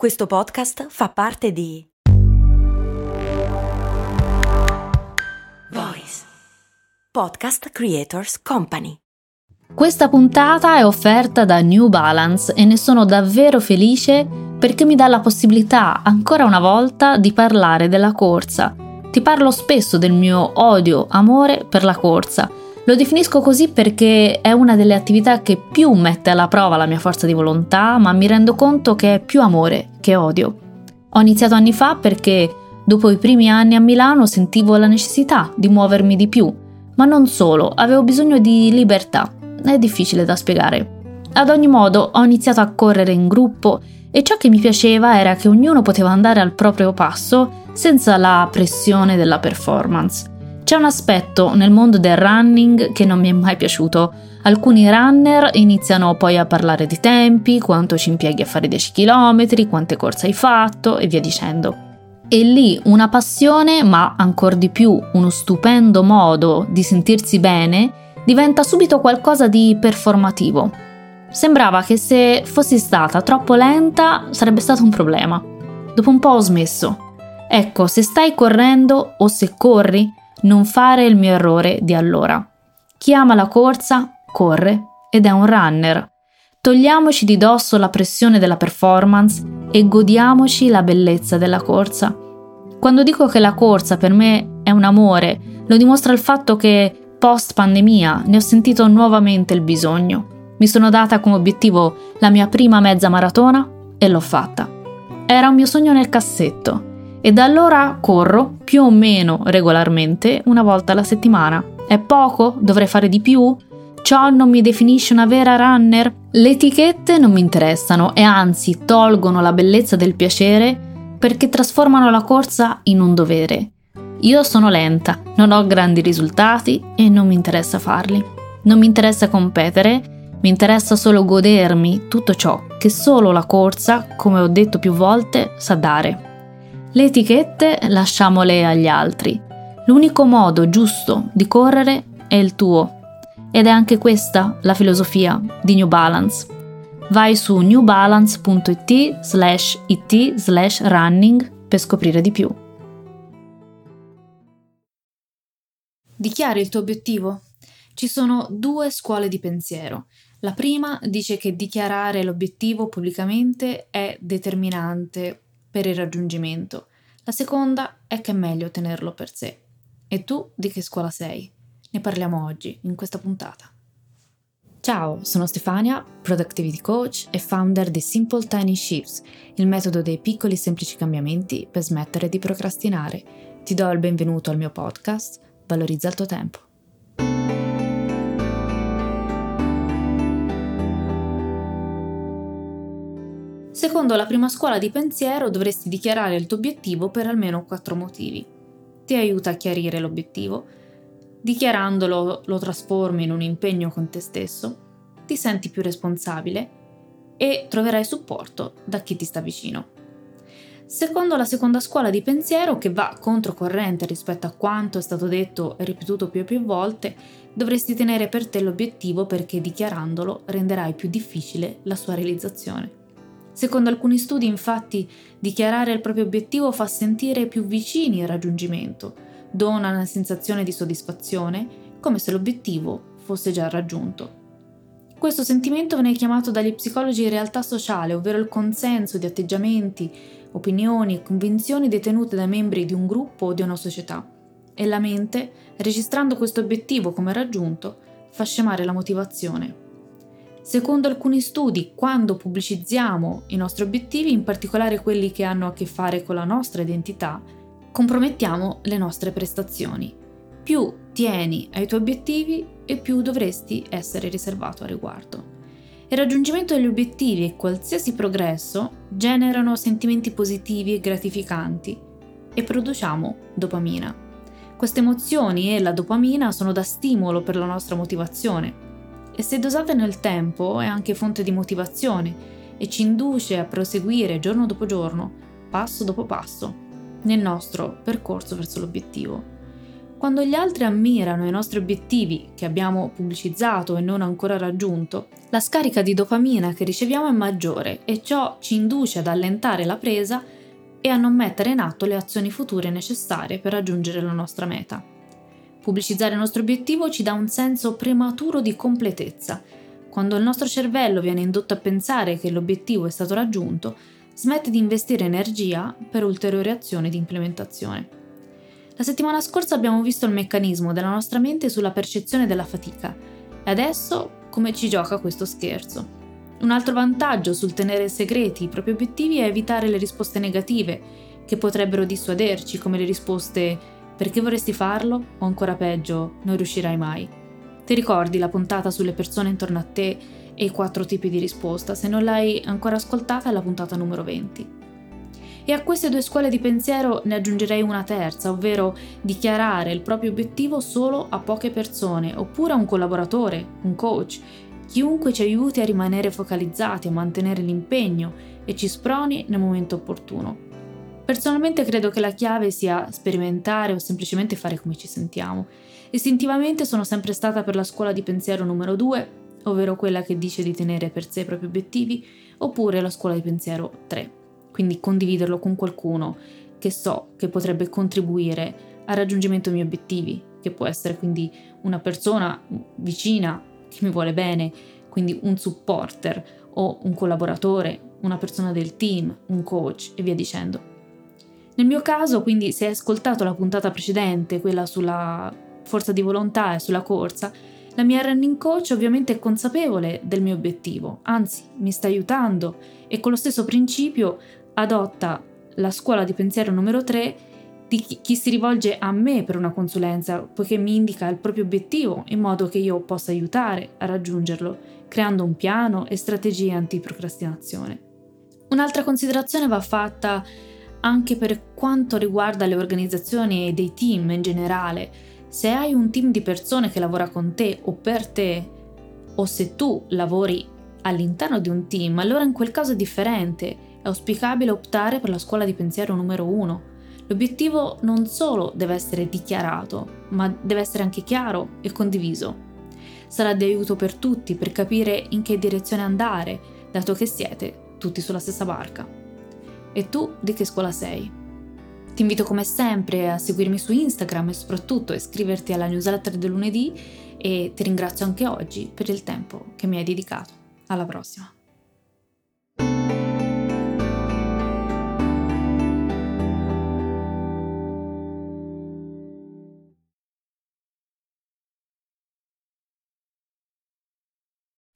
Questo podcast fa parte di Voice Podcast Creators Company. Questa puntata è offerta da New Balance e ne sono davvero felice perché mi dà la possibilità ancora una volta di parlare della corsa. Ti parlo spesso del mio odio, amore per la corsa lo definisco così perché è una delle attività che più mette alla prova la mia forza di volontà, ma mi rendo conto che è più amore che odio. Ho iniziato anni fa perché dopo i primi anni a Milano sentivo la necessità di muovermi di più, ma non solo, avevo bisogno di libertà. È difficile da spiegare. Ad ogni modo ho iniziato a correre in gruppo e ciò che mi piaceva era che ognuno poteva andare al proprio passo senza la pressione della performance. C'è un aspetto nel mondo del running che non mi è mai piaciuto. Alcuni runner iniziano poi a parlare di tempi, quanto ci impieghi a fare 10 km, quante corse hai fatto e via dicendo. E lì una passione, ma ancora di più uno stupendo modo di sentirsi bene, diventa subito qualcosa di performativo. Sembrava che se fossi stata troppo lenta sarebbe stato un problema. Dopo un po' ho smesso. Ecco, se stai correndo o se corri, non fare il mio errore di allora. Chi ama la corsa corre ed è un runner. Togliamoci di dosso la pressione della performance e godiamoci la bellezza della corsa. Quando dico che la corsa per me è un amore, lo dimostra il fatto che post pandemia ne ho sentito nuovamente il bisogno. Mi sono data come obiettivo la mia prima mezza maratona e l'ho fatta. Era un mio sogno nel cassetto e da allora corro più o meno regolarmente una volta alla settimana. È poco? Dovrei fare di più? Ciò non mi definisce una vera runner? Le etichette non mi interessano e anzi tolgono la bellezza del piacere perché trasformano la corsa in un dovere. Io sono lenta, non ho grandi risultati e non mi interessa farli. Non mi interessa competere, mi interessa solo godermi tutto ciò che solo la corsa, come ho detto più volte, sa dare. Le etichette lasciamole agli altri. L'unico modo giusto di correre è il tuo. Ed è anche questa la filosofia di New Balance. Vai su newbalance.it slash it slash running per scoprire di più. Dichiari il tuo obiettivo. Ci sono due scuole di pensiero. La prima dice che dichiarare l'obiettivo pubblicamente è determinante per il raggiungimento. La seconda è che è meglio tenerlo per sé. E tu di che scuola sei? Ne parliamo oggi, in questa puntata. Ciao, sono Stefania, Productivity Coach e founder di Simple Tiny Shifts, il metodo dei piccoli e semplici cambiamenti per smettere di procrastinare. Ti do il benvenuto al mio podcast, Valorizza il tuo tempo. Secondo la prima scuola di pensiero dovresti dichiarare il tuo obiettivo per almeno quattro motivi. Ti aiuta a chiarire l'obiettivo, dichiarandolo lo trasformi in un impegno con te stesso, ti senti più responsabile e troverai supporto da chi ti sta vicino. Secondo la seconda scuola di pensiero, che va controcorrente rispetto a quanto è stato detto e ripetuto più e più volte, dovresti tenere per te l'obiettivo perché dichiarandolo renderai più difficile la sua realizzazione. Secondo alcuni studi, infatti, dichiarare il proprio obiettivo fa sentire più vicini al raggiungimento, dona una sensazione di soddisfazione, come se l'obiettivo fosse già raggiunto. Questo sentimento viene chiamato dagli psicologi realtà sociale, ovvero il consenso di atteggiamenti, opinioni e convinzioni detenute dai membri di un gruppo o di una società. E la mente, registrando questo obiettivo come raggiunto, fa scemare la motivazione Secondo alcuni studi, quando pubblicizziamo i nostri obiettivi, in particolare quelli che hanno a che fare con la nostra identità, compromettiamo le nostre prestazioni. Più tieni ai tuoi obiettivi e più dovresti essere riservato a riguardo. Il raggiungimento degli obiettivi e qualsiasi progresso generano sentimenti positivi e gratificanti e produciamo dopamina. Queste emozioni e la dopamina sono da stimolo per la nostra motivazione e se dosate nel tempo è anche fonte di motivazione e ci induce a proseguire giorno dopo giorno, passo dopo passo, nel nostro percorso verso l'obiettivo. Quando gli altri ammirano i nostri obiettivi che abbiamo pubblicizzato e non ancora raggiunto, la scarica di dopamina che riceviamo è maggiore e ciò ci induce ad allentare la presa e a non mettere in atto le azioni future necessarie per raggiungere la nostra meta. Pubblicizzare il nostro obiettivo ci dà un senso prematuro di completezza. Quando il nostro cervello viene indotto a pensare che l'obiettivo è stato raggiunto, smette di investire energia per ulteriori azioni di implementazione. La settimana scorsa abbiamo visto il meccanismo della nostra mente sulla percezione della fatica e adesso come ci gioca questo scherzo. Un altro vantaggio sul tenere segreti i propri obiettivi è evitare le risposte negative, che potrebbero dissuaderci, come le risposte perché vorresti farlo o ancora peggio non riuscirai mai. Ti ricordi la puntata sulle persone intorno a te e i quattro tipi di risposta? Se non l'hai ancora ascoltata è la puntata numero 20. E a queste due scuole di pensiero ne aggiungerei una terza, ovvero dichiarare il proprio obiettivo solo a poche persone, oppure a un collaboratore, un coach, chiunque ci aiuti a rimanere focalizzati, a mantenere l'impegno e ci sproni nel momento opportuno. Personalmente credo che la chiave sia sperimentare o semplicemente fare come ci sentiamo. Istintivamente sono sempre stata per la scuola di pensiero numero 2, ovvero quella che dice di tenere per sé i propri obiettivi, oppure la scuola di pensiero 3, quindi condividerlo con qualcuno che so che potrebbe contribuire al raggiungimento dei miei obiettivi, che può essere quindi una persona vicina che mi vuole bene, quindi un supporter o un collaboratore, una persona del team, un coach e via dicendo. Nel mio caso, quindi, se hai ascoltato la puntata precedente, quella sulla forza di volontà e sulla corsa, la mia running coach ovviamente è consapevole del mio obiettivo, anzi mi sta aiutando e con lo stesso principio adotta la scuola di pensiero numero 3 di chi si rivolge a me per una consulenza, poiché mi indica il proprio obiettivo in modo che io possa aiutare a raggiungerlo, creando un piano e strategie anti-procrastinazione. Un'altra considerazione va fatta anche per quanto riguarda le organizzazioni e dei team in generale. Se hai un team di persone che lavora con te o per te, o se tu lavori all'interno di un team, allora in quel caso è differente. È auspicabile optare per la scuola di pensiero numero uno, L'obiettivo non solo deve essere dichiarato, ma deve essere anche chiaro e condiviso. Sarà di aiuto per tutti per capire in che direzione andare, dato che siete tutti sulla stessa barca. E tu di che scuola sei? Ti invito come sempre a seguirmi su Instagram e soprattutto a iscriverti alla newsletter del lunedì e ti ringrazio anche oggi per il tempo che mi hai dedicato. Alla prossima!